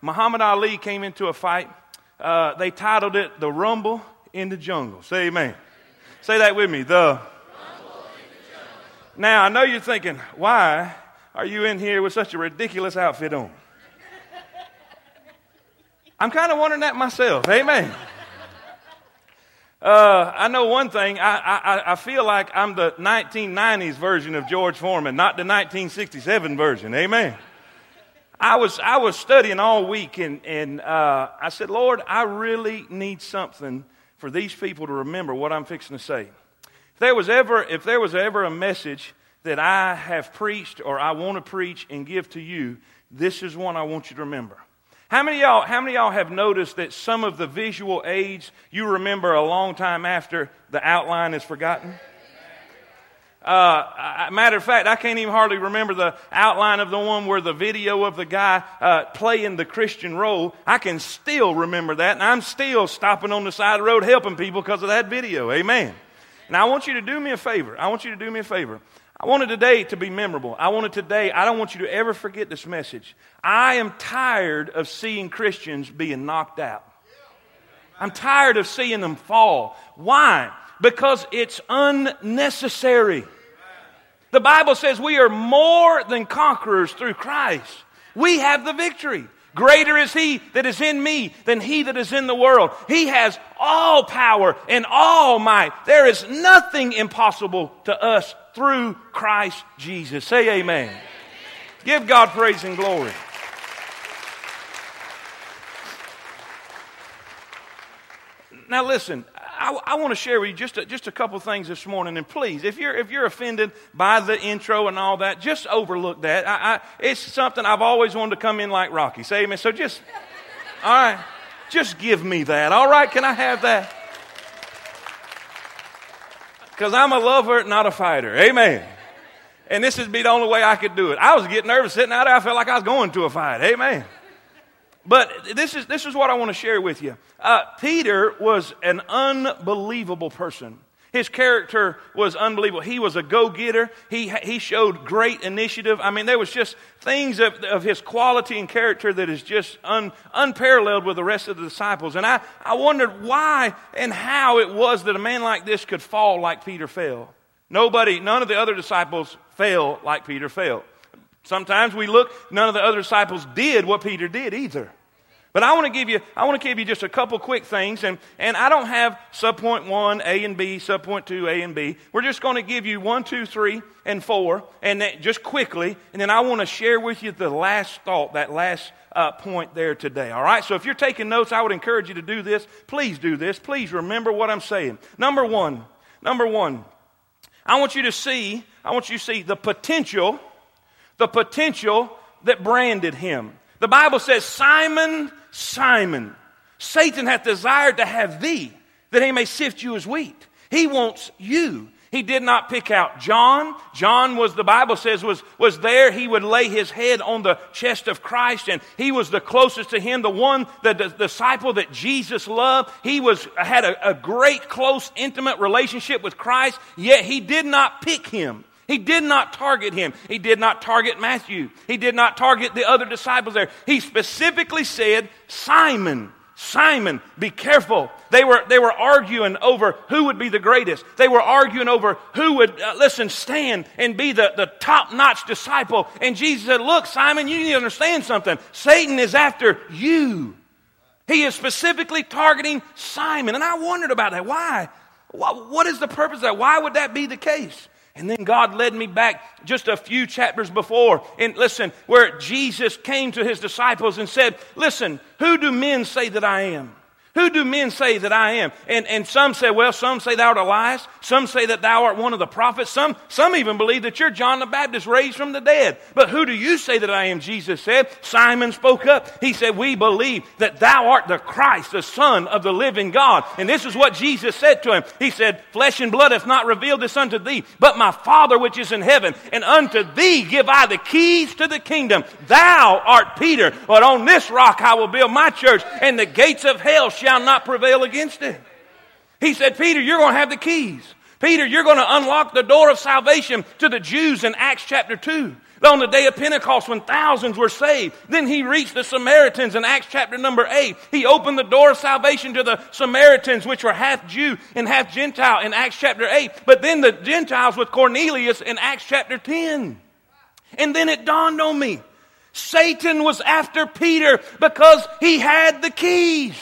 Muhammad Ali came into a fight. Uh, they titled it The Rumble in the Jungle. Say amen. Say that with me. The now, I know you're thinking, why are you in here with such a ridiculous outfit on? I'm kind of wondering that myself. Amen. Uh, I know one thing. I, I, I feel like I'm the 1990s version of George Foreman, not the 1967 version. Amen. I was, I was studying all week and, and uh, I said, Lord, I really need something for these people to remember what I'm fixing to say. If there was ever, if there was ever a message that I have preached or I want to preach and give to you, this is one I want you to remember. How many y'all, how many y'all have noticed that some of the visual aids you remember a long time after the outline is forgotten? Uh, matter of fact, I can't even hardly remember the outline of the one where the video of the guy uh, playing the Christian role. I can still remember that, and I'm still stopping on the side of the road helping people because of that video. Amen. Now, I want you to do me a favor. I want you to do me a favor. I wanted today to be memorable. I wanted today, I don't want you to ever forget this message. I am tired of seeing Christians being knocked out. I'm tired of seeing them fall. Why? Because it's unnecessary. The Bible says we are more than conquerors through Christ. We have the victory. Greater is he that is in me than he that is in the world. He has all power and all might. There is nothing impossible to us through Christ Jesus. Say amen. amen. Give God praise and glory. Now, listen, I, I want to share with you just a, just a couple things this morning. And please, if you're, if you're offended by the intro and all that, just overlook that. I, I, it's something I've always wanted to come in like Rocky. Say amen. So just, all right, just give me that. All right, can I have that? Because I'm a lover, not a fighter. Amen. And this would be the only way I could do it. I was getting nervous sitting out there. I felt like I was going to a fight. Amen. But this is, this is what I want to share with you. Uh, Peter was an unbelievable person. His character was unbelievable. He was a go getter. He, he showed great initiative. I mean, there was just things of, of his quality and character that is just un, unparalleled with the rest of the disciples. And I, I wondered why and how it was that a man like this could fall like Peter fell. Nobody, none of the other disciples fell like Peter fell. Sometimes we look, none of the other disciples did what Peter did either. But I want to give you, I want to give you just a couple quick things, and, and I don't have subpoint one, A and B, subpoint two, A and B. We're just going to give you one, two, three, and four, and then just quickly, and then I want to share with you the last thought, that last uh, point there today. All right? So if you're taking notes, I would encourage you to do this. Please do this. Please remember what I'm saying. Number one, number one, I want you to see, I want you to see the potential, the potential that branded him. The Bible says, Simon, Simon, Satan hath desired to have thee, that he may sift you as wheat. He wants you. He did not pick out John. John was, the Bible says, was, was there. He would lay his head on the chest of Christ, and he was the closest to him, the one, the, the disciple that Jesus loved. He was, had a, a great, close, intimate relationship with Christ, yet he did not pick him. He did not target him. He did not target Matthew. He did not target the other disciples there. He specifically said, Simon, Simon, be careful. They were, they were arguing over who would be the greatest. They were arguing over who would, uh, listen, stand and be the, the top notch disciple. And Jesus said, Look, Simon, you need to understand something. Satan is after you. He is specifically targeting Simon. And I wondered about that. Why? What is the purpose of that? Why would that be the case? And then God led me back just a few chapters before. And listen, where Jesus came to his disciples and said, Listen, who do men say that I am? Who do men say that I am? And, and some say, well, some say thou art Elias. Some say that thou art one of the prophets. Some, some even believe that you're John the Baptist raised from the dead. But who do you say that I am? Jesus said. Simon spoke up. He said, we believe that thou art the Christ, the Son of the living God. And this is what Jesus said to him. He said, flesh and blood hath not revealed this unto thee, but my Father which is in heaven. And unto thee give I the keys to the kingdom. Thou art Peter, but on this rock I will build my church, and the gates of hell shall shall not prevail against it. He said, Peter, you're going to have the keys. Peter, you're going to unlock the door of salvation to the Jews in Acts chapter 2. On the day of Pentecost, when thousands were saved, then he reached the Samaritans in Acts chapter number 8. He opened the door of salvation to the Samaritans, which were half Jew and half Gentile in Acts chapter 8. But then the Gentiles with Cornelius in Acts chapter 10. And then it dawned on me Satan was after Peter because he had the keys.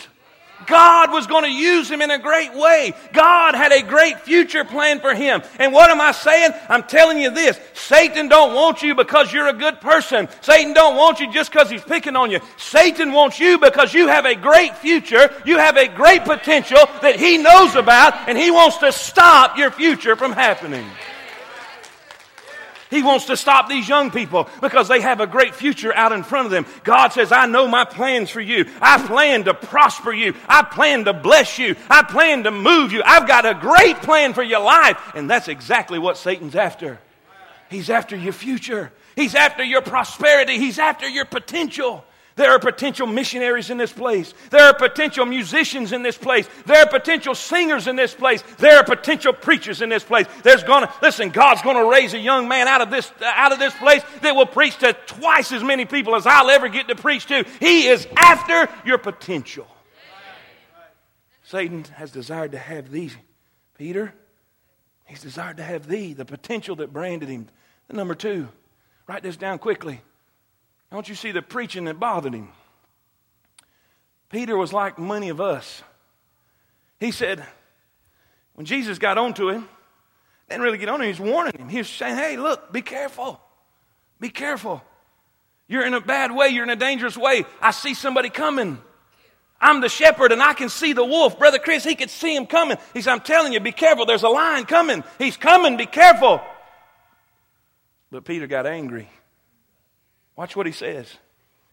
God was going to use him in a great way. God had a great future plan for him. And what am I saying? I'm telling you this. Satan don't want you because you're a good person. Satan don't want you just because he's picking on you. Satan wants you because you have a great future. You have a great potential that he knows about and he wants to stop your future from happening. He wants to stop these young people because they have a great future out in front of them. God says, I know my plans for you. I plan to prosper you. I plan to bless you. I plan to move you. I've got a great plan for your life. And that's exactly what Satan's after. He's after your future. He's after your prosperity. He's after your potential. There are potential missionaries in this place. There are potential musicians in this place. There are potential singers in this place. There are potential preachers in this place. There's gonna, listen, God's gonna raise a young man out of this, out of this place that will preach to twice as many people as I'll ever get to preach to. He is after your potential. Satan has desired to have thee, Peter. He's desired to have thee, the potential that branded him. Number two, write this down quickly. Don't you see the preaching that bothered him? Peter was like many of us. He said, when Jesus got onto him, didn't really get on him, he was warning him. He was saying, hey, look, be careful. Be careful. You're in a bad way. You're in a dangerous way. I see somebody coming. I'm the shepherd and I can see the wolf. Brother Chris, he could see him coming. He said, I'm telling you, be careful. There's a lion coming. He's coming. Be careful. But Peter got angry. Watch what he says.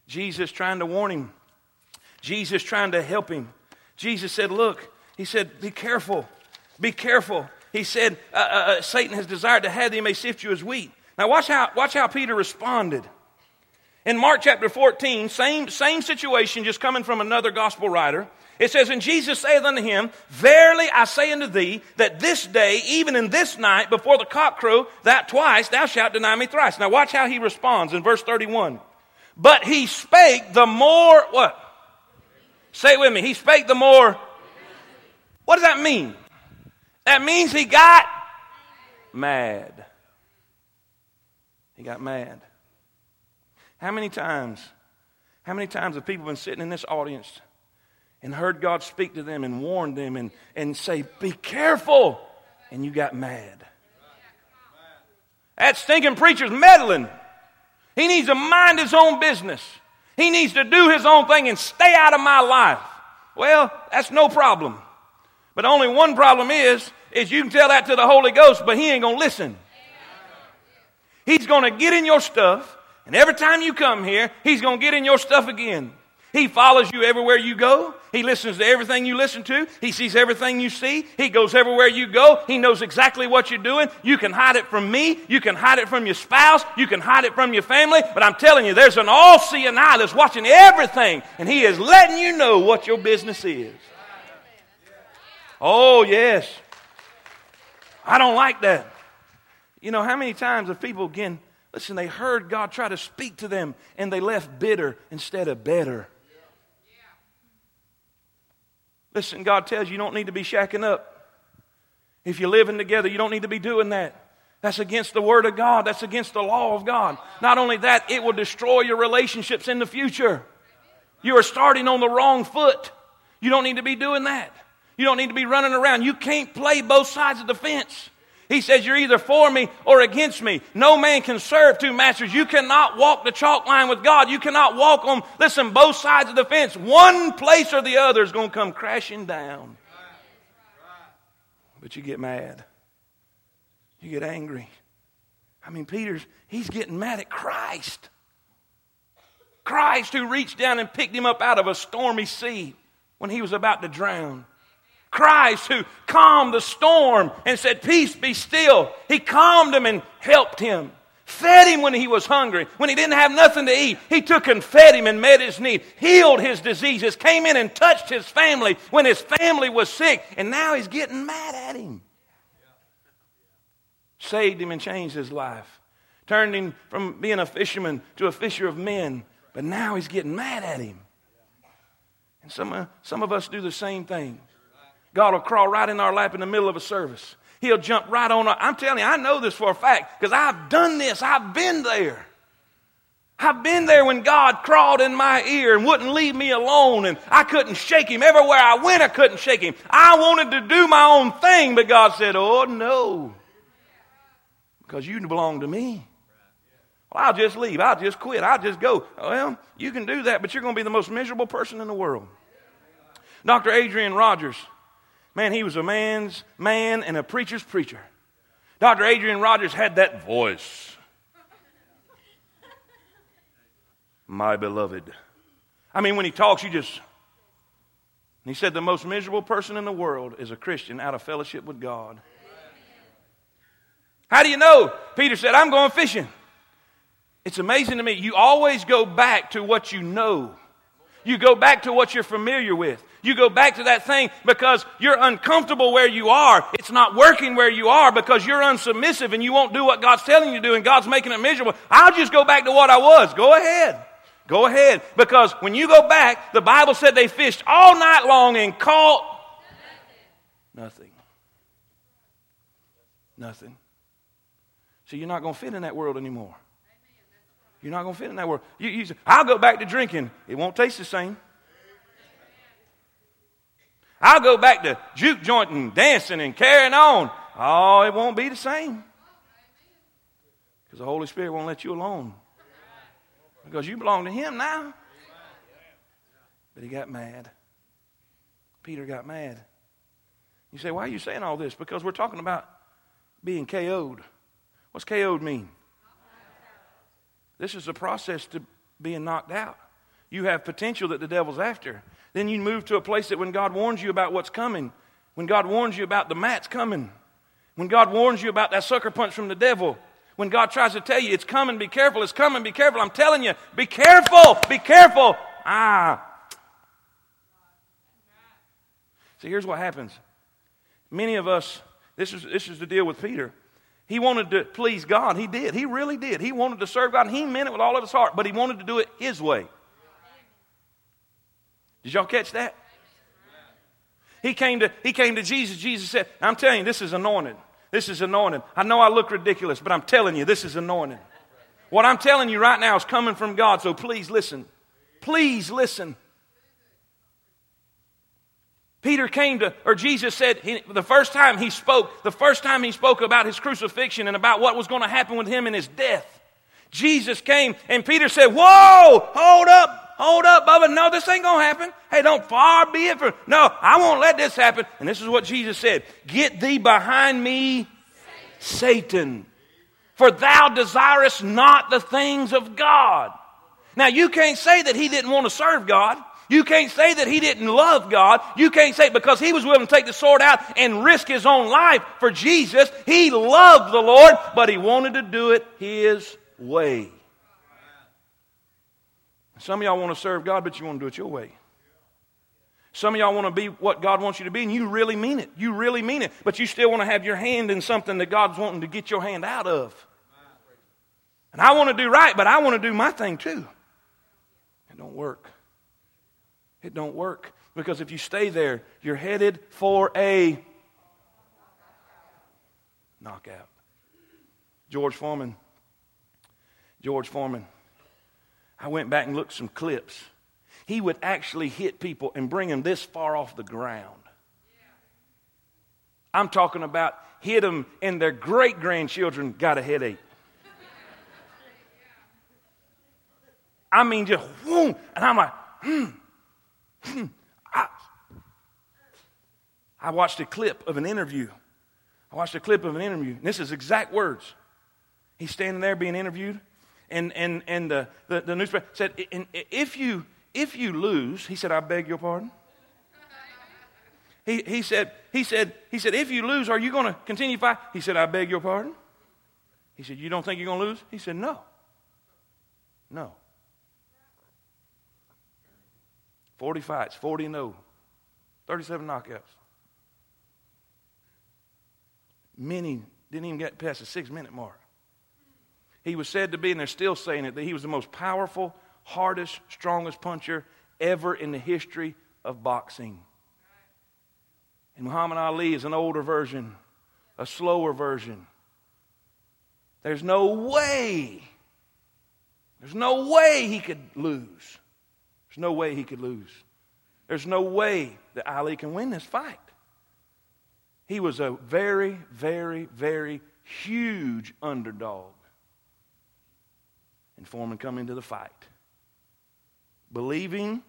Jesus trying to warn him. Jesus trying to help him. Jesus said, Look, he said, Be careful. Be careful. He said, uh, uh, uh Satan has desired to have thee he may sift you as wheat. Now, watch how, watch how Peter responded. In Mark chapter 14, same, same situation, just coming from another gospel writer. It says, And Jesus saith unto him, Verily I say unto thee, that this day, even in this night, before the cock crow, that twice thou shalt deny me thrice. Now watch how he responds in verse 31. But he spake the more, what? Say it with me. He spake the more. What does that mean? That means he got mad. He got mad. How many times, how many times have people been sitting in this audience and heard God speak to them and warn them and, and say, Be careful. And you got mad. That stinking preacher's meddling. He needs to mind his own business. He needs to do his own thing and stay out of my life. Well, that's no problem. But only one problem is, is you can tell that to the Holy Ghost, but he ain't gonna listen. He's gonna get in your stuff, and every time you come here, he's gonna get in your stuff again. He follows you everywhere you go. He listens to everything you listen to. He sees everything you see. He goes everywhere you go. He knows exactly what you're doing. You can hide it from me. You can hide it from your spouse. You can hide it from your family. But I'm telling you, there's an all seeing eye that's watching everything, and He is letting you know what your business is. Oh, yes. I don't like that. You know, how many times have people, again, listen, they heard God try to speak to them and they left bitter instead of better? Listen, God tells you you don't need to be shacking up. If you're living together, you don't need to be doing that. That's against the Word of God. That's against the law of God. Not only that, it will destroy your relationships in the future. You are starting on the wrong foot. You don't need to be doing that. You don't need to be running around. You can't play both sides of the fence. He says, You're either for me or against me. No man can serve two masters. You cannot walk the chalk line with God. You cannot walk on, listen, both sides of the fence. One place or the other is going to come crashing down. But you get mad. You get angry. I mean, Peter's, he's getting mad at Christ. Christ who reached down and picked him up out of a stormy sea when he was about to drown. Christ who calmed the storm and said, Peace be still. He calmed him and helped him. Fed him when he was hungry. When he didn't have nothing to eat, he took and fed him and met his need. Healed his diseases. Came in and touched his family when his family was sick. And now he's getting mad at him. Saved him and changed his life. turned him from being a fisherman to a fisher of men. But now he's getting mad at him. And some, uh, some of us do the same thing. God will crawl right in our lap in the middle of a service. He'll jump right on. I'm telling you, I know this for a fact because I've done this. I've been there. I've been there when God crawled in my ear and wouldn't leave me alone, and I couldn't shake him. Everywhere I went, I couldn't shake him. I wanted to do my own thing, but God said, Oh, no, because you belong to me. Well, I'll just leave. I'll just quit. I'll just go. Well, you can do that, but you're going to be the most miserable person in the world. Dr. Adrian Rogers, man, he was a man's man and a preacher's preacher. Dr. Adrian Rogers had that voice. My beloved. I mean, when he talks, you just. He said the most miserable person in the world is a Christian out of fellowship with God. How do you know? Peter said, I'm going fishing. It's amazing to me. You always go back to what you know. You go back to what you're familiar with. You go back to that thing because you're uncomfortable where you are. It's not working where you are because you're unsubmissive and you won't do what God's telling you to do and God's making it miserable. I'll just go back to what I was. Go ahead. Go ahead. Because when you go back, the Bible said they fished all night long and caught nothing. Nothing. So you're not going to fit in that world anymore. You're not going to fit in that world. You, you say, I'll go back to drinking. It won't taste the same. I'll go back to juke jointing, dancing, and carrying on. Oh, it won't be the same. Because the Holy Spirit won't let you alone. Because you belong to Him now. But he got mad. Peter got mad. You say, why are you saying all this? Because we're talking about being KO'd. What's KO'd mean? This is a process to being knocked out. You have potential that the devil's after. Then you move to a place that when God warns you about what's coming, when God warns you about the mat's coming, when God warns you about that sucker punch from the devil, when God tries to tell you it's coming, be careful, it's coming, be careful. I'm telling you, be careful, be careful. Ah. See, here's what happens. Many of us, this is, this is the deal with Peter. He wanted to please God. He did. He really did. He wanted to serve God. He meant it with all of his heart, but he wanted to do it his way. Did y'all catch that? He came to, he came to Jesus. Jesus said, I'm telling you, this is anointed. This is anointed. I know I look ridiculous, but I'm telling you, this is anointed. What I'm telling you right now is coming from God, so please listen. Please listen. Peter came to, or Jesus said, he, the first time he spoke, the first time he spoke about his crucifixion and about what was going to happen with him in his death, Jesus came and Peter said, Whoa, hold up, hold up, Bubba. No, this ain't going to happen. Hey, don't far be it for, no, I won't let this happen. And this is what Jesus said Get thee behind me, Satan, for thou desirest not the things of God. Now, you can't say that he didn't want to serve God. You can't say that he didn't love God. You can't say because he was willing to take the sword out and risk his own life for Jesus. He loved the Lord, but he wanted to do it his way. Some of y'all want to serve God, but you want to do it your way. Some of y'all want to be what God wants you to be, and you really mean it. You really mean it. But you still want to have your hand in something that God's wanting to get your hand out of. And I want to do right, but I want to do my thing too. It don't work. It don't work because if you stay there, you're headed for a knockout. George Foreman. George Foreman. I went back and looked some clips. He would actually hit people and bring them this far off the ground. I'm talking about hit them and their great grandchildren got a headache. I mean, just whoom. And I'm like, hmm. I, I watched a clip of an interview. I watched a clip of an interview. And this is exact words. He's standing there being interviewed, and, and, and the, the, the newspaper said, if you, if you lose, he said, I beg your pardon. He, he, said, he, said, he said, if you lose, are you going to continue fight? He said, I beg your pardon. He said, You don't think you're going to lose? He said, No. No. 40 fights, 40 no, 37 knockouts. Many didn't even get past the six minute mark. He was said to be, and they're still saying it, that he was the most powerful, hardest, strongest puncher ever in the history of boxing. And Muhammad Ali is an older version, a slower version. There's no way, there's no way he could lose. There's no way he could lose. There's no way that Ali can win this fight. He was a very, very, very huge underdog. And Foreman come into the fight, believing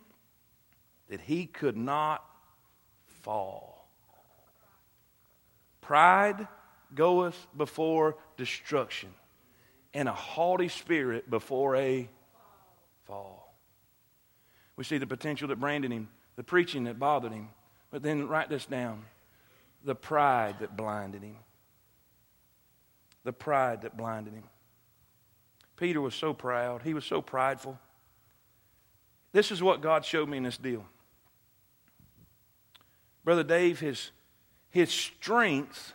that he could not fall. Pride goeth before destruction, and a haughty spirit before a fall. We see the potential that branded him, the preaching that bothered him. But then write this down the pride that blinded him. The pride that blinded him. Peter was so proud, he was so prideful. This is what God showed me in this deal. Brother Dave, his, his strength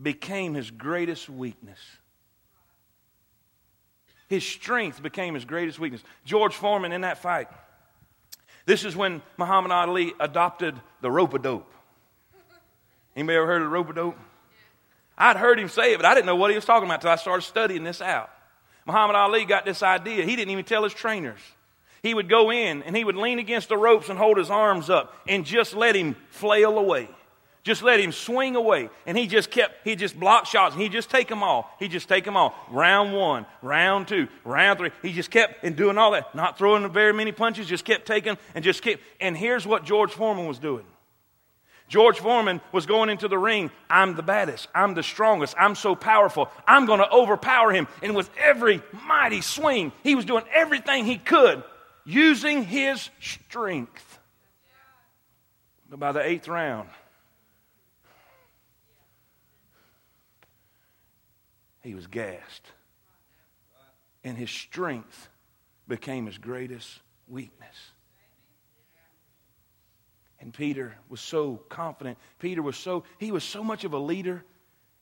became his greatest weakness. His strength became his greatest weakness. George Foreman in that fight. This is when Muhammad Ali adopted the rope a dope. Anybody ever heard of the rope a dope? I'd heard him say it, but I didn't know what he was talking about until I started studying this out. Muhammad Ali got this idea. He didn't even tell his trainers. He would go in and he would lean against the ropes and hold his arms up and just let him flail away. Just let him swing away. And he just kept, he just blocked shots and he just take them all. He just take them all. Round one, round two, round three. He just kept and doing all that. Not throwing very many punches, just kept taking and just kept. And here's what George Foreman was doing. George Foreman was going into the ring. I'm the baddest. I'm the strongest. I'm so powerful. I'm going to overpower him. And with every mighty swing, he was doing everything he could using his strength. But by the eighth round, he was gassed. And his strength became his greatest weakness. And Peter was so confident. Peter was so, he was so much of a leader.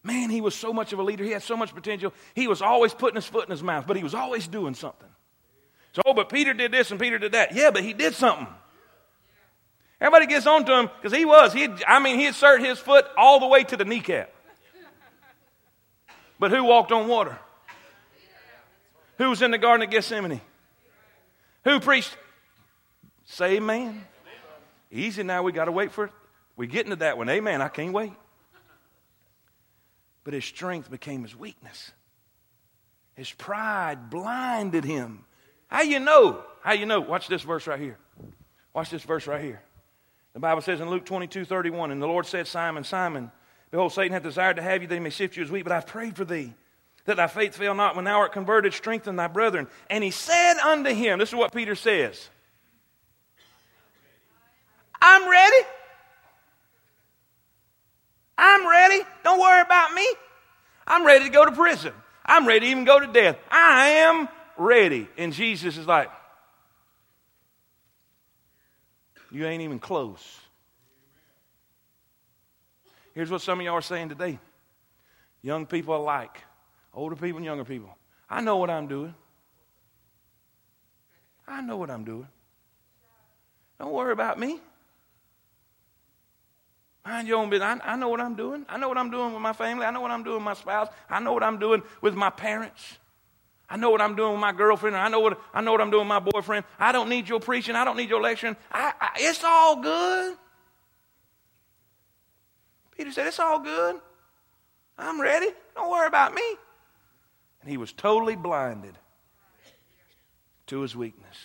Man, he was so much of a leader. He had so much potential. He was always putting his foot in his mouth, but he was always doing something. So, oh, but Peter did this and Peter did that. Yeah, but he did something. Everybody gets on to him because he was. He I mean, he inserted his foot all the way to the kneecap. But who walked on water? Who was in the Garden of Gethsemane? Who preached? Say amen. Easy now, we got to wait for it. We're getting to that one. Amen. I can't wait. But his strength became his weakness. His pride blinded him. How you know? How you know? Watch this verse right here. Watch this verse right here. The Bible says in Luke 22, 31, and the Lord said, Simon, Simon, behold, Satan hath desired to have you that he may sift you as wheat, but I've prayed for thee, that thy faith fail not. When thou art converted, strengthen thy brethren. And he said unto him, this is what Peter says, I'm ready. I'm ready. Don't worry about me. I'm ready to go to prison. I'm ready to even go to death. I am ready. And Jesus is like, You ain't even close. Here's what some of y'all are saying today young people alike, older people and younger people. I know what I'm doing. I know what I'm doing. Don't worry about me. Mind your own business. I, I know what I'm doing. I know what I'm doing with my family. I know what I'm doing with my spouse. I know what I'm doing with my parents. I know what I'm doing with my girlfriend. I know what, I know what I'm doing with my boyfriend. I don't need your preaching. I don't need your lecturing. I, I, it's all good. Peter said, It's all good. I'm ready. Don't worry about me. And he was totally blinded to his weakness.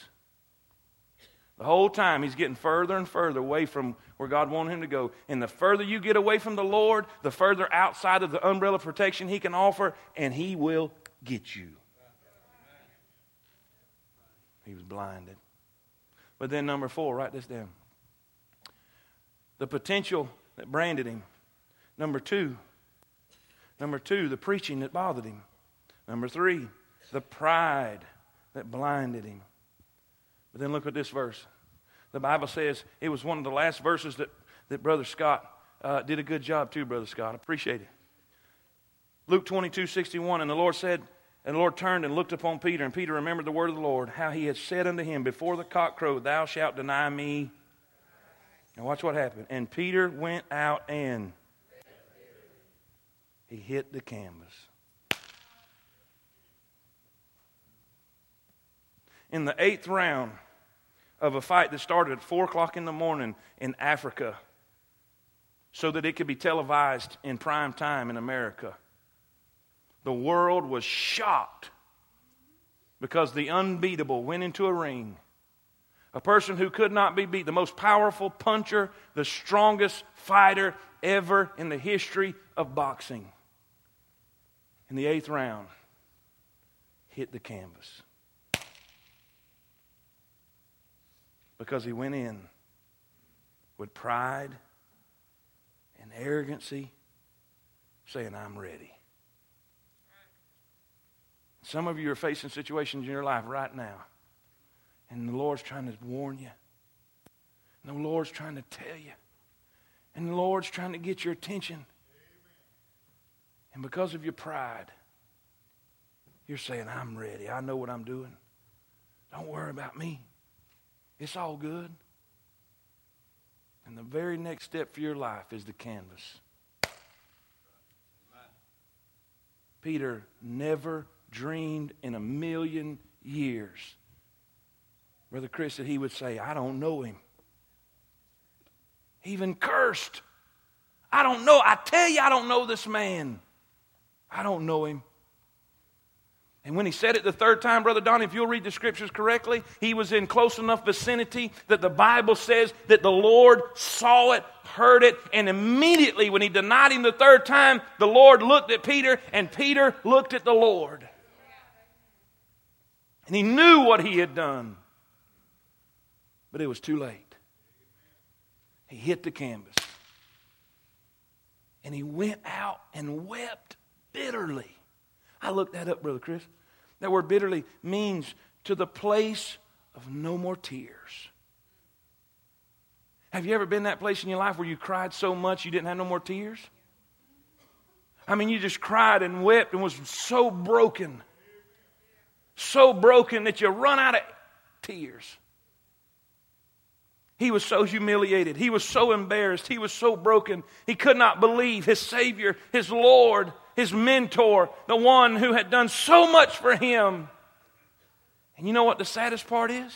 The whole time he's getting further and further away from where God wanted him to go. And the further you get away from the Lord, the further outside of the umbrella protection he can offer, and he will get you. He was blinded. But then, number four, write this down. The potential that branded him. Number two, number two, the preaching that bothered him. Number three, the pride that blinded him. But then look at this verse. The Bible says it was one of the last verses that, that Brother Scott uh, did a good job too, Brother Scott. Appreciate it. Luke 22, 61, and the Lord said, And the Lord turned and looked upon Peter, and Peter remembered the word of the Lord, how he had said unto him, Before the cock crow, thou shalt deny me. And watch what happened. And Peter went out and he hit the canvas. In the eighth round of a fight that started at 4 o'clock in the morning in Africa so that it could be televised in prime time in America the world was shocked because the unbeatable went into a ring. A person who could not be beat, the most powerful puncher, the strongest fighter ever in the history of boxing. In the eighth round, hit the canvas. Because he went in with pride and arrogancy, saying, I'm ready. Some of you are facing situations in your life right now, and the Lord's trying to warn you. And the Lord's trying to tell you. And the Lord's trying to get your attention. And because of your pride, you're saying, I'm ready. I know what I'm doing. Don't worry about me. It's all good. And the very next step for your life is the canvas. Peter never dreamed in a million years. Brother Chris said he would say, I don't know him. He even cursed. I don't know. I tell you, I don't know this man. I don't know him. And when he said it the third time, Brother Don, if you'll read the scriptures correctly, he was in close enough vicinity that the Bible says that the Lord saw it, heard it, and immediately when he denied him the third time, the Lord looked at Peter, and Peter looked at the Lord. And he knew what he had done. But it was too late. He hit the canvas. And he went out and wept bitterly. I looked that up, Brother Chris. That word bitterly means to the place of no more tears. Have you ever been that place in your life where you cried so much you didn't have no more tears? I mean, you just cried and wept and was so broken so broken that you run out of tears. He was so humiliated. He was so embarrassed. He was so broken. He could not believe his Savior, his Lord, his mentor, the one who had done so much for him. And you know what the saddest part is?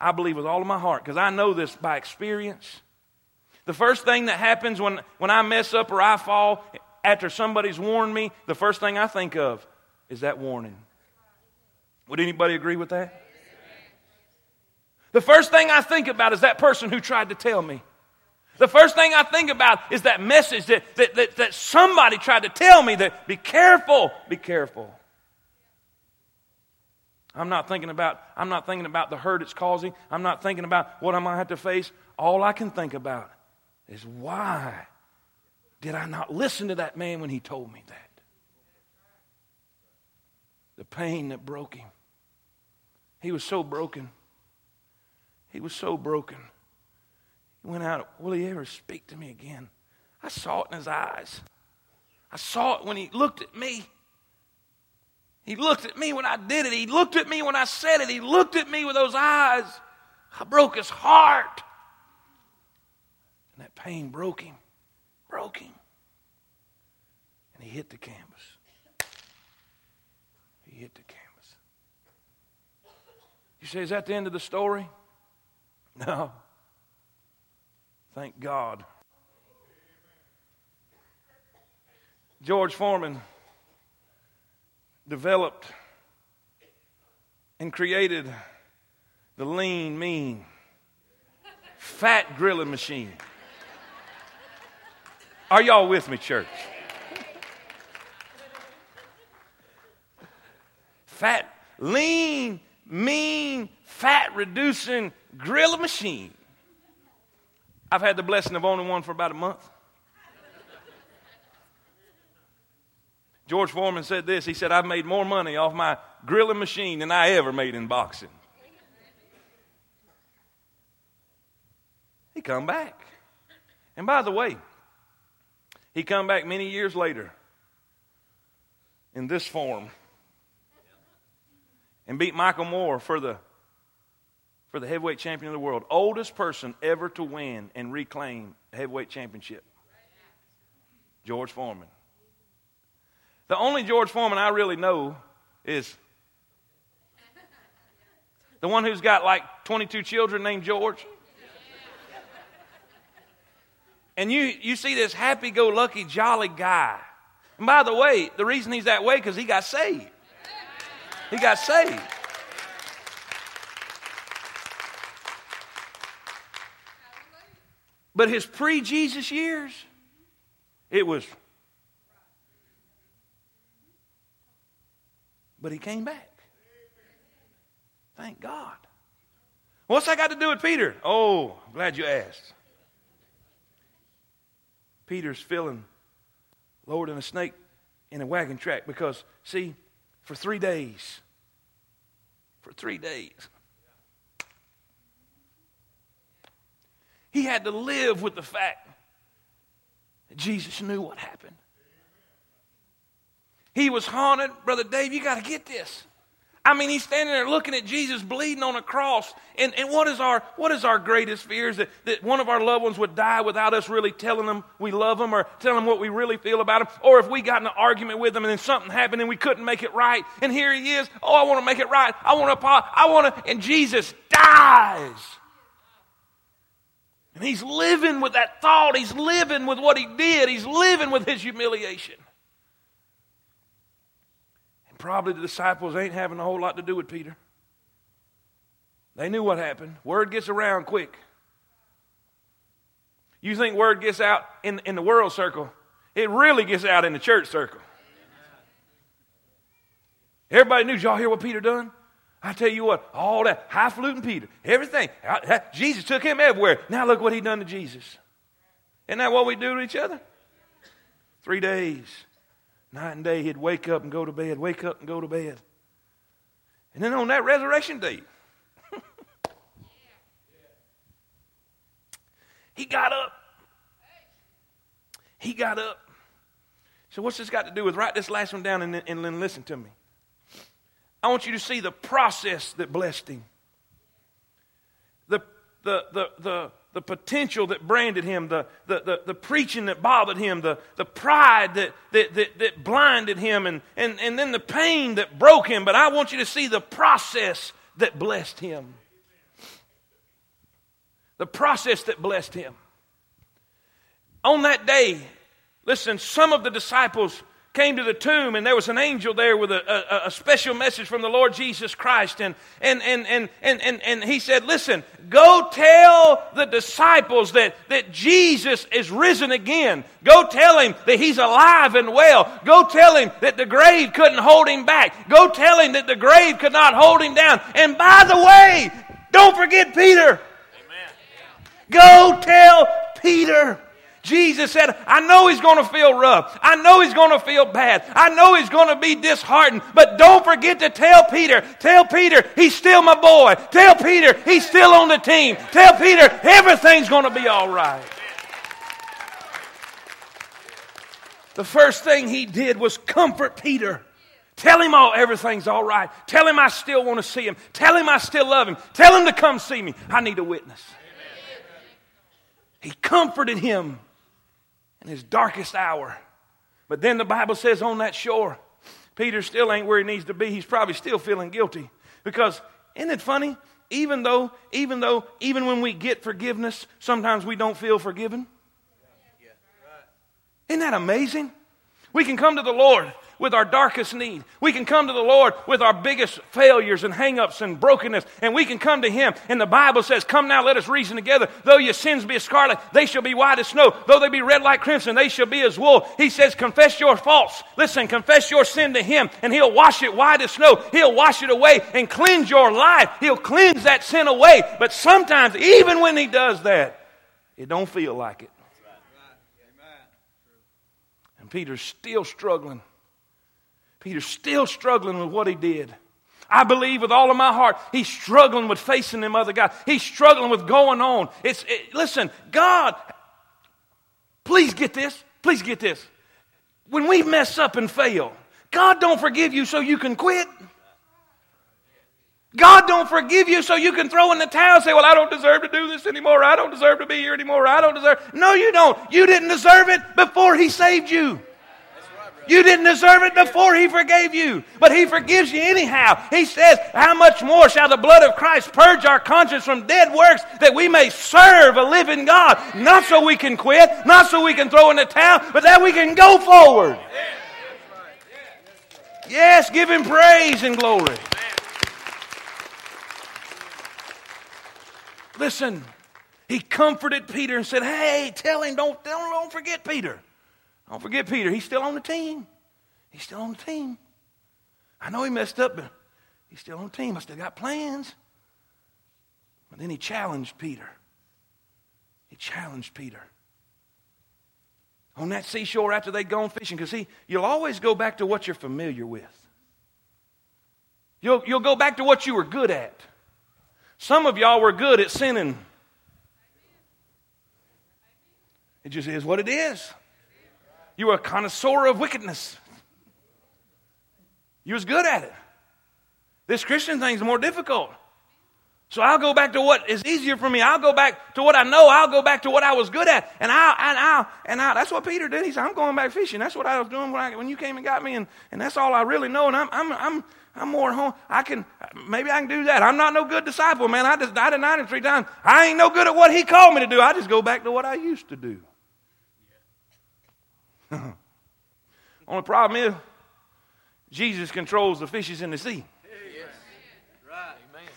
I believe with all of my heart, because I know this by experience. The first thing that happens when, when I mess up or I fall after somebody's warned me, the first thing I think of is that warning. Would anybody agree with that? The first thing I think about is that person who tried to tell me. The first thing I think about is that message that, that, that, that somebody tried to tell me that be careful, be careful. I'm not thinking about I'm not thinking about the hurt it's causing. I'm not thinking about what I might have to face. All I can think about is why did I not listen to that man when he told me that? The pain that broke him. He was so broken. He was so broken. Went out, Will he ever speak to me again? I saw it in his eyes. I saw it when he looked at me. He looked at me when I did it. He looked at me when I said it. He looked at me with those eyes. I broke his heart. And that pain broke him, broke him. And he hit the canvas. He hit the canvas. You say, is that the end of the story? No. Thank God. George Foreman developed and created the lean, mean, fat grilling machine. Are y'all with me, church? Fat, lean, mean, fat reducing grilling machine. I've had the blessing of owning one for about a month. George Foreman said this. He said, I've made more money off my grilling machine than I ever made in boxing. He come back. And by the way, he come back many years later in this form and beat Michael Moore for the for the heavyweight champion of the world. Oldest person ever to win and reclaim a heavyweight championship. George Foreman. The only George Foreman I really know is the one who's got like 22 children named George. And you, you see this happy go lucky, jolly guy. And by the way, the reason he's that way because he got saved. He got saved. But his pre Jesus years, it was. But he came back. Thank God. What's that got to do with Peter? Oh, I'm glad you asked. Peter's feeling lower than a snake in a wagon track because, see, for three days, for three days, he had to live with the fact that Jesus knew what happened. He was haunted. Brother Dave, you got to get this. I mean, he's standing there looking at Jesus bleeding on a cross. And, and what, is our, what is our greatest fear? Is that, that one of our loved ones would die without us really telling them we love them or telling them what we really feel about them. Or if we got in an argument with them and then something happened and we couldn't make it right. And here he is. Oh, I want to make it right. I want to, I want to. And Jesus dies. And he's living with that thought. He's living with what he did. He's living with his humiliation. And probably the disciples ain't having a whole lot to do with Peter. They knew what happened. Word gets around quick. You think word gets out in, in the world circle, it really gets out in the church circle. Everybody knew, y'all hear what Peter done? I tell you what, all that highfalutin Peter, everything. Jesus took him everywhere. Now look what he done to Jesus. Isn't that what we do to each other? Three days. Night and day, he'd wake up and go to bed, wake up and go to bed. And then on that resurrection day, he got up. He got up. So, what's this got to do with? Write this last one down and, and then listen to me. I want you to see the process that blessed him. The, the, the, the, the potential that branded him, the, the, the, the, preaching that bothered him, the, the pride that, that, that, that blinded him, and, and, and then the pain that broke him. But I want you to see the process that blessed him. The process that blessed him. On that day, listen, some of the disciples came to the tomb and there was an angel there with a, a, a, special message from the Lord Jesus Christ. And, and, and, and, and, and, and he said, Listen, go tell the disciples that, that Jesus is risen again. Go tell him that he's alive and well. Go tell him that the grave couldn't hold him back. Go tell him that the grave could not hold him down. And by the way, don't forget Peter. Amen. Go tell Peter. Jesus said, I know he's going to feel rough. I know he's going to feel bad. I know he's going to be disheartened. But don't forget to tell Peter, tell Peter he's still my boy. Tell Peter he's still on the team. Tell Peter everything's going to be all right. The first thing he did was comfort Peter. Tell him all everything's all right. Tell him I still want to see him. Tell him I still love him. Tell him to come see me. I need a witness. He comforted him in his darkest hour. But then the Bible says on that shore, Peter still ain't where he needs to be. He's probably still feeling guilty. Because isn't it funny? Even though, even though, even when we get forgiveness, sometimes we don't feel forgiven. Isn't that amazing? We can come to the Lord with our darkest need. We can come to the Lord with our biggest failures and hangups and brokenness, and we can come to Him. And the Bible says, Come now, let us reason together. Though your sins be as scarlet, they shall be white as snow. Though they be red like crimson, they shall be as wool. He says, Confess your faults. Listen, confess your sin to Him, and He'll wash it white as snow. He'll wash it away and cleanse your life. He'll cleanse that sin away. But sometimes, even when He does that, it don't feel like it. And Peter's still struggling Peter's still struggling with what he did. I believe with all of my heart, he's struggling with facing them other guys. He's struggling with going on. It's it, listen, God, please get this. Please get this. When we mess up and fail, God don't forgive you so you can quit. God don't forgive you so you can throw in the towel and say, Well, I don't deserve to do this anymore. I don't deserve to be here anymore. I don't deserve. No, you don't. You didn't deserve it before He saved you. You didn't deserve it before He forgave you, but He forgives you anyhow. He says, How much more shall the blood of Christ purge our conscience from dead works that we may serve a living God? Not so we can quit, not so we can throw in the towel, but that we can go forward. Yes, give Him praise and glory. Listen, He comforted Peter and said, Hey, tell him, don't, don't, don't forget Peter. Don't forget Peter. He's still on the team. He's still on the team. I know he messed up, but he's still on the team. I still got plans. But then he challenged Peter. He challenged Peter. On that seashore after they'd gone fishing, because see, you'll always go back to what you're familiar with. You'll, you'll go back to what you were good at. Some of y'all were good at sinning. It just is what it is. You were a connoisseur of wickedness. You was good at it. This Christian thing's more difficult. So I'll go back to what is easier for me. I'll go back to what I know. I'll go back to what I was good at. And I'll, and I'll, and I'll, that's what Peter did. He said, I'm going back fishing. That's what I was doing when, I, when you came and got me. And, and that's all I really know. And I'm, I'm, I'm, I'm more home. I can, maybe I can do that. I'm not no good disciple, man. I just, I denied him three times. I ain't no good at what he called me to do. I just go back to what I used to do. Only problem is, Jesus controls the fishes in the sea.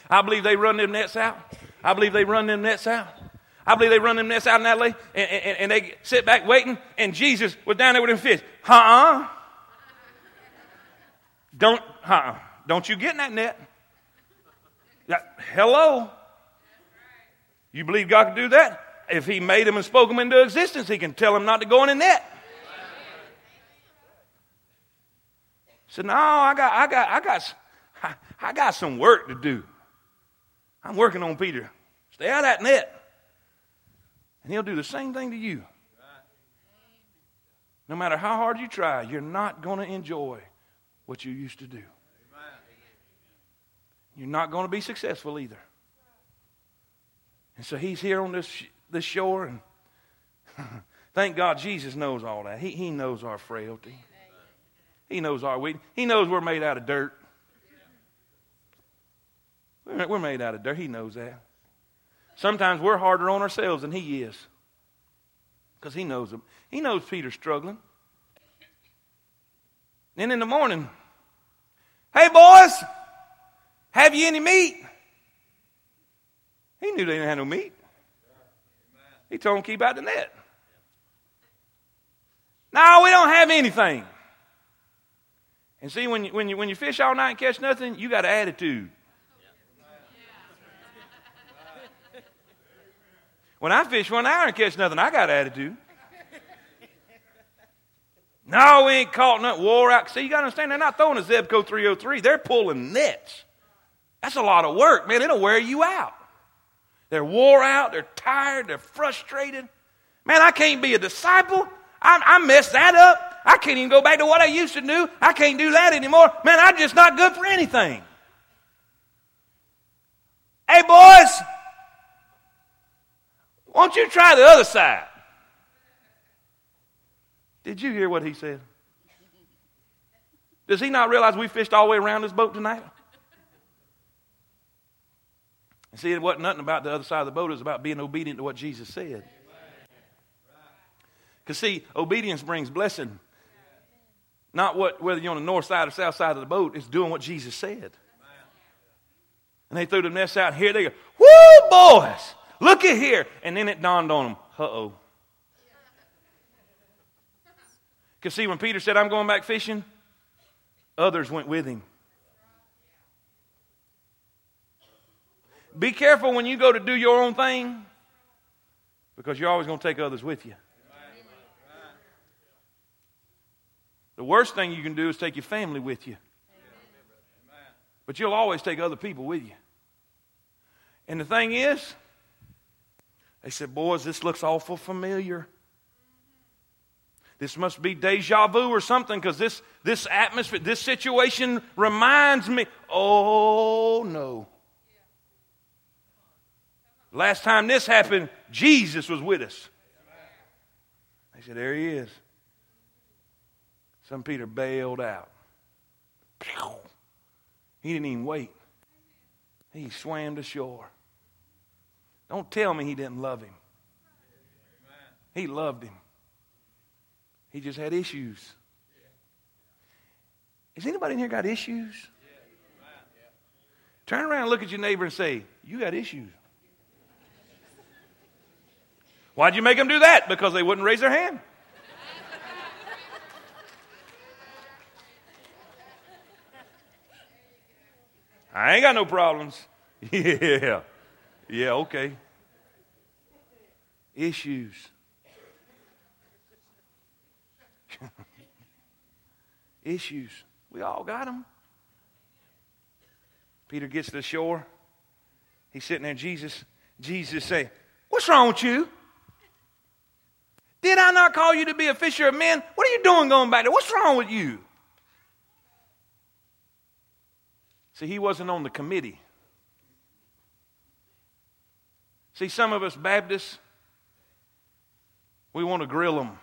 I believe they run them nets out. I believe they run them nets out. I believe they run them nets out in that lake, and, and, and they sit back waiting, and Jesus was down there with them fish. Uh-uh. Don't, uh-uh. Don't you get in that net. Hello. You believe God can do that? If He made them and spoke them into existence, He can tell them not to go in the net. Said, No, I got, I got, I got, I got some work to do. I'm working on Peter. Stay out of that net. And he'll do the same thing to you. No matter how hard you try, you're not going to enjoy what you used to do. You're not going to be successful either. And so he's here on this, this shore, and thank God Jesus knows all that. He, he knows our frailty. He knows our weakness. He knows we're made out of dirt. We're made out of dirt. He knows that. Sometimes we're harder on ourselves than he is. Because he knows him. He knows Peter's struggling. Then in the morning, hey boys, have you any meat? He knew they didn't have no meat. He told them keep out the net. No, we don't have anything. And see, when you, when you, when you fish all night and catch nothing, you got an attitude. When I fish one hour and catch nothing, I got attitude. No, we ain't caught nothing. Wore out. See, you got to understand, they're not throwing a Zebco 303. They're pulling nets. That's a lot of work, man. It'll wear you out. They're wore out. They're tired. They're frustrated. Man, I can't be a disciple. I, I messed that up. I can't even go back to what I used to do. I can't do that anymore. Man, I'm just not good for anything. Hey, boys, won't you try the other side? Did you hear what he said? Does he not realize we fished all the way around this boat tonight? And see, it wasn't nothing about the other side of the boat. It was about being obedient to what Jesus said. Because, see, obedience brings blessing. Not what, whether you're on the north side or south side of the boat, it's doing what Jesus said. And they threw the nets out. Here they go. Woo, boys! Look at here. And then it dawned on them. Uh oh. Because see, when Peter said, I'm going back fishing, others went with him. Be careful when you go to do your own thing because you're always going to take others with you. The worst thing you can do is take your family with you. But you'll always take other people with you. And the thing is, they said, Boys, this looks awful familiar. This must be deja vu or something because this, this atmosphere, this situation reminds me. Oh, no. Last time this happened, Jesus was with us. They said, There he is. Simon Peter bailed out. He didn't even wait. He swam to shore. Don't tell me he didn't love him. He loved him. He just had issues. Has anybody in here got issues? Turn around and look at your neighbor and say, You got issues. Why'd you make them do that? Because they wouldn't raise their hand. I ain't got no problems. Yeah. Yeah, okay. Issues. Issues. We all got them. Peter gets to the shore. He's sitting there. Jesus, Jesus say, What's wrong with you? Did I not call you to be a fisher of men? What are you doing going back there? What's wrong with you? See, he wasn't on the committee. See, some of us Baptists, we want to grill them.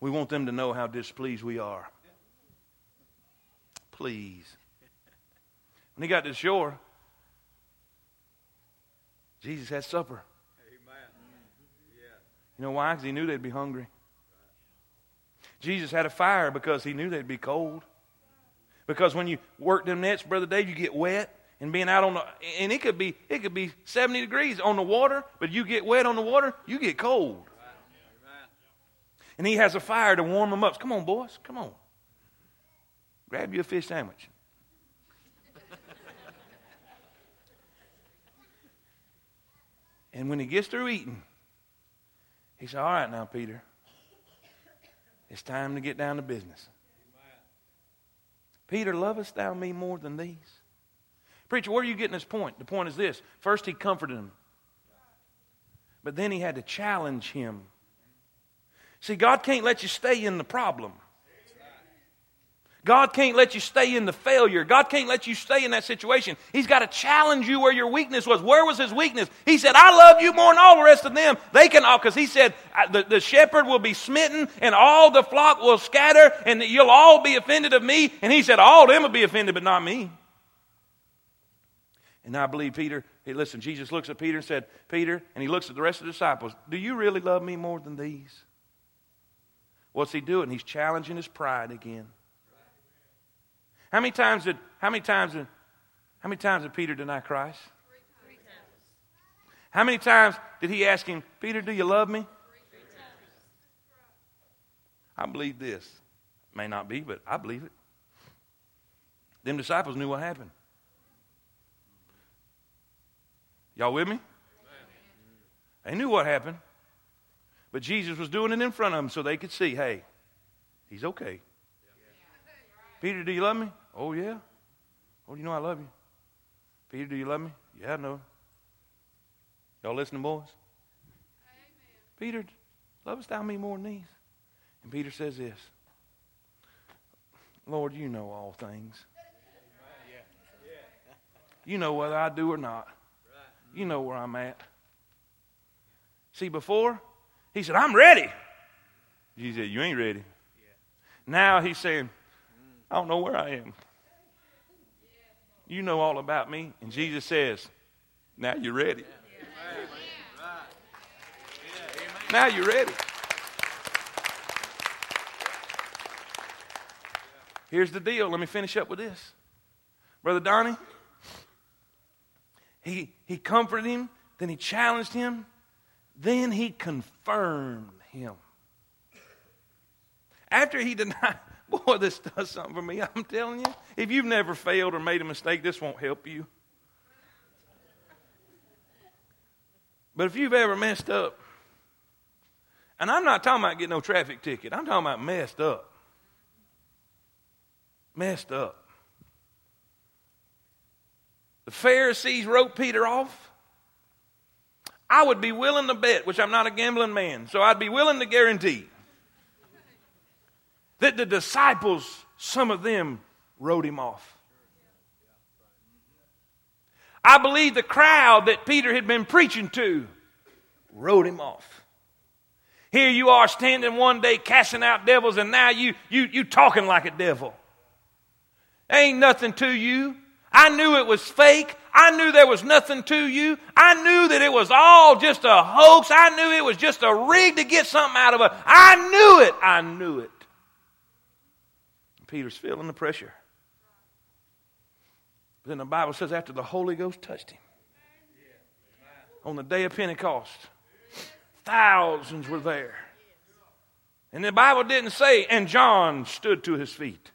We want them to know how displeased we are. Please. When he got to shore, Jesus had supper. Amen. You know why? Because he knew they'd be hungry. Jesus had a fire because he knew they'd be cold. Because when you work them nets, Brother Dave, you get wet and being out on the and it could be it could be 70 degrees on the water, but you get wet on the water, you get cold. And he has a fire to warm them up. Come on, boys, come on. Grab you a fish sandwich. and when he gets through eating, he said, All right now, Peter. It's time to get down to business. Peter, lovest thou me more than these? Preacher, where are you getting this point? The point is this. First, he comforted him. But then he had to challenge him. See, God can't let you stay in the problem. God can't let you stay in the failure. God can't let you stay in that situation. He's got to challenge you where your weakness was. Where was his weakness? He said, I love you more than all the rest of them. They can all, because he said, the, the shepherd will be smitten and all the flock will scatter and you'll all be offended of me. And he said, all of them will be offended, but not me. And I believe Peter, hey, listen, Jesus looks at Peter and said, Peter, and he looks at the rest of the disciples, do you really love me more than these? What's he doing? He's challenging his pride again. How many times did how many times did how many times did Peter deny Christ? Three times. How many times did he ask him, Peter, do you love me? I believe this. May not be, but I believe it. Them disciples knew what happened. Y'all with me? They knew what happened. But Jesus was doing it in front of them so they could see, hey, he's okay. Peter, do you love me? Oh, yeah. Oh, you know I love you. Peter, do you love me? Yeah, I know. Y'all listening, boys? Amen. Peter, lovest thou me more than these? And Peter says this Lord, you know all things. You know whether I do or not. You know where I'm at. See, before, he said, I'm ready. Jesus said, You ain't ready. Now he's saying, I don't know where I am. You know all about me. And Jesus says, Now you're ready. Now you're ready. Here's the deal. Let me finish up with this. Brother Donnie, he, he comforted him, then he challenged him, then he confirmed him. After he denied, Boy, this does something for me. I'm telling you. If you've never failed or made a mistake, this won't help you. But if you've ever messed up, and I'm not talking about getting no traffic ticket, I'm talking about messed up. Messed up. The Pharisees wrote Peter off. I would be willing to bet, which I'm not a gambling man, so I'd be willing to guarantee that the disciples, some of them, wrote him off. I believe the crowd that Peter had been preaching to wrote him off. Here you are standing one day casting out devils, and now you you you talking like a devil. Ain't nothing to you. I knew it was fake. I knew there was nothing to you. I knew that it was all just a hoax. I knew it was just a rig to get something out of us. I knew it. I knew it. Peter's feeling the pressure. But then the Bible says after the Holy Ghost touched him on the day of Pentecost, thousands were there. And the Bible didn't say, and John stood to his feet.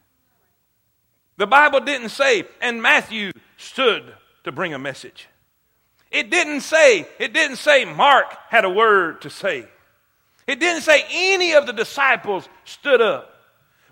The Bible didn't say, and Matthew stood to bring a message. It didn't say, it didn't say Mark had a word to say. It didn't say any of the disciples stood up.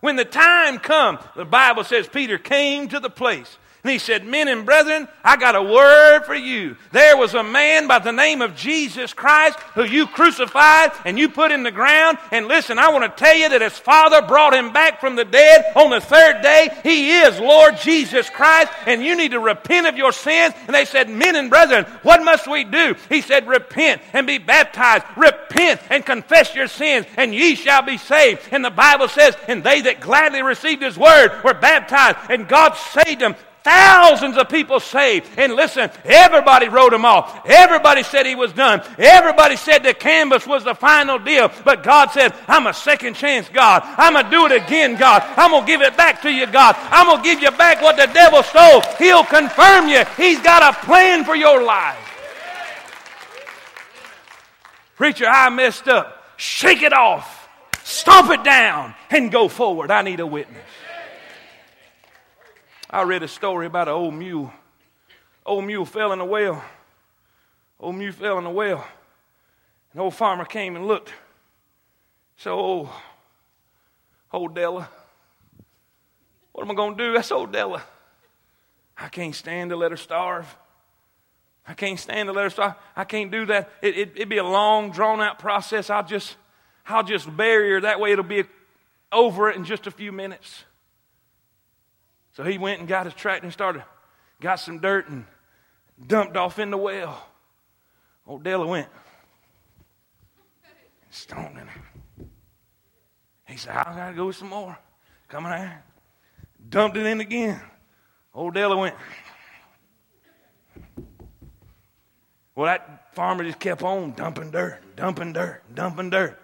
When the time come, the Bible says Peter came to the place and he said, Men and brethren, I got a word for you. There was a man by the name of Jesus Christ who you crucified and you put in the ground. And listen, I want to tell you that his father brought him back from the dead on the third day. He is Lord Jesus Christ, and you need to repent of your sins. And they said, Men and brethren, what must we do? He said, Repent and be baptized. Repent and confess your sins, and ye shall be saved. And the Bible says, And they that gladly received his word were baptized, and God saved them thousands of people saved. And listen, everybody wrote him off. Everybody said he was done. Everybody said the canvas was the final deal. But God said, I'm a second chance God. I'm going to do it again, God. I'm going to give it back to you, God. I'm going to give you back what the devil stole. He'll confirm you. He's got a plan for your life. Preacher, I messed up. Shake it off. Stomp it down and go forward. I need a witness. I read a story about an old mule. Old mule fell in a well. Old mule fell in a well. An old farmer came and looked. So, old, oh, old Della, what am I going to do? That's old Della. I can't stand to let her starve. I can't stand to let her starve. I can't do that. It, it, it'd be a long, drawn out process. I'll just, I'll just bury her. That way it'll be over it in just a few minutes. So he went and got his tractor and started, got some dirt and dumped off in the well. Old Della went, stoned in it. He said, I gotta go some more. Come on Dumped it in again. Old Della went. Well, that farmer just kept on dumping dirt, dumping dirt, dumping dirt.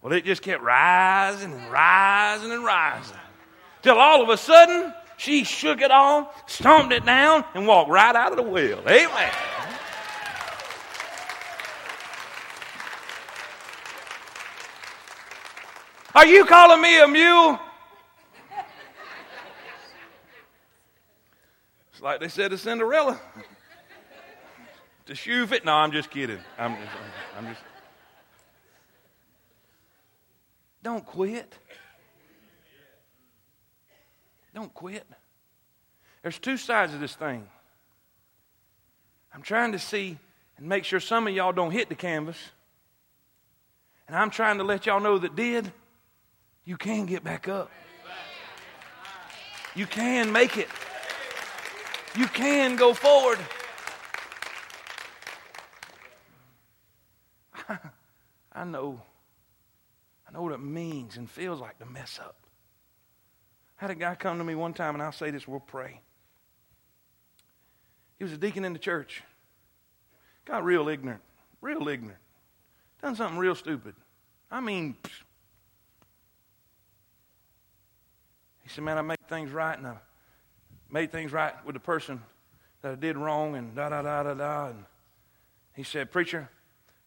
Well, it just kept rising and rising and rising. Till all of a sudden, she shook it off, stomped it down, and walked right out of the well. Amen. Are you calling me a mule? It's like they said to Cinderella. to shoe fit. No, I'm just kidding. I'm just, I'm just. Don't quit. Don't quit. There's two sides of this thing. I'm trying to see and make sure some of y'all don't hit the canvas. And I'm trying to let y'all know that did, you can get back up. You can make it. You can go forward. I know. I know what it means and feels like to mess up. Had a guy come to me one time, and I'll say this, we'll pray. He was a deacon in the church. Got real ignorant, real ignorant. Done something real stupid. I mean, psh. he said, Man, I made things right, and I made things right with the person that I did wrong, and da da da da da. And he said, Preacher,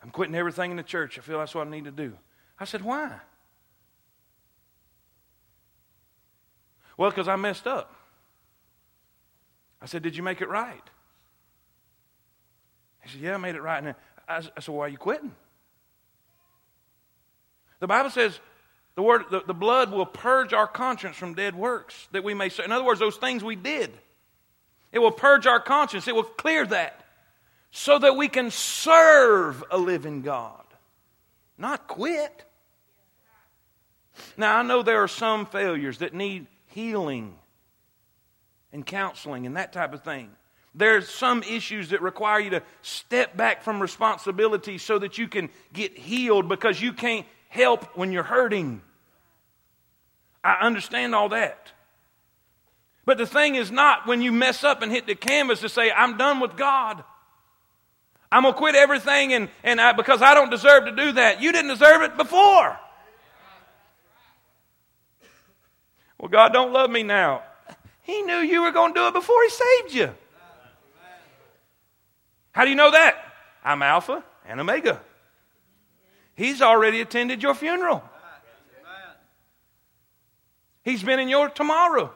I'm quitting everything in the church. I feel that's what I need to do. I said, Why? Well, because I messed up. I said, Did you make it right? He said, Yeah, I made it right. And I said, Why are you quitting? The Bible says the word the, the blood will purge our conscience from dead works that we may. In other words, those things we did. It will purge our conscience. It will clear that. so that we can serve a living God, not quit. Now, I know there are some failures that need healing and counseling and that type of thing. There's some issues that require you to step back from responsibility so that you can get healed because you can't help when you're hurting. I understand all that. But the thing is not when you mess up and hit the canvas to say, I'm done with God. I'm going to quit everything and, and I, because I don't deserve to do that. You didn't deserve it before. Well, God don't love me now. He knew you were going to do it before He saved you. How do you know that? I'm Alpha and Omega. He's already attended your funeral. He's been in your tomorrow.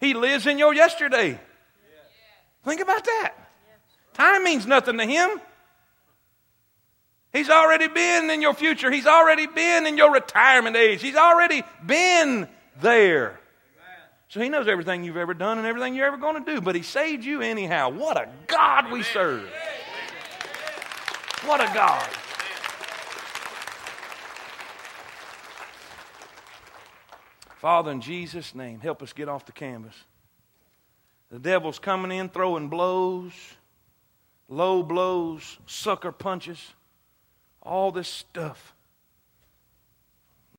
He lives in your yesterday. Think about that. Time means nothing to him. He's already been in your future. He's already been in your retirement age. He's already been there. So he knows everything you've ever done and everything you're ever going to do, but he saved you anyhow. What a God we serve. What a God. Father, in Jesus' name, help us get off the canvas. The devil's coming in throwing blows, low blows, sucker punches, all this stuff.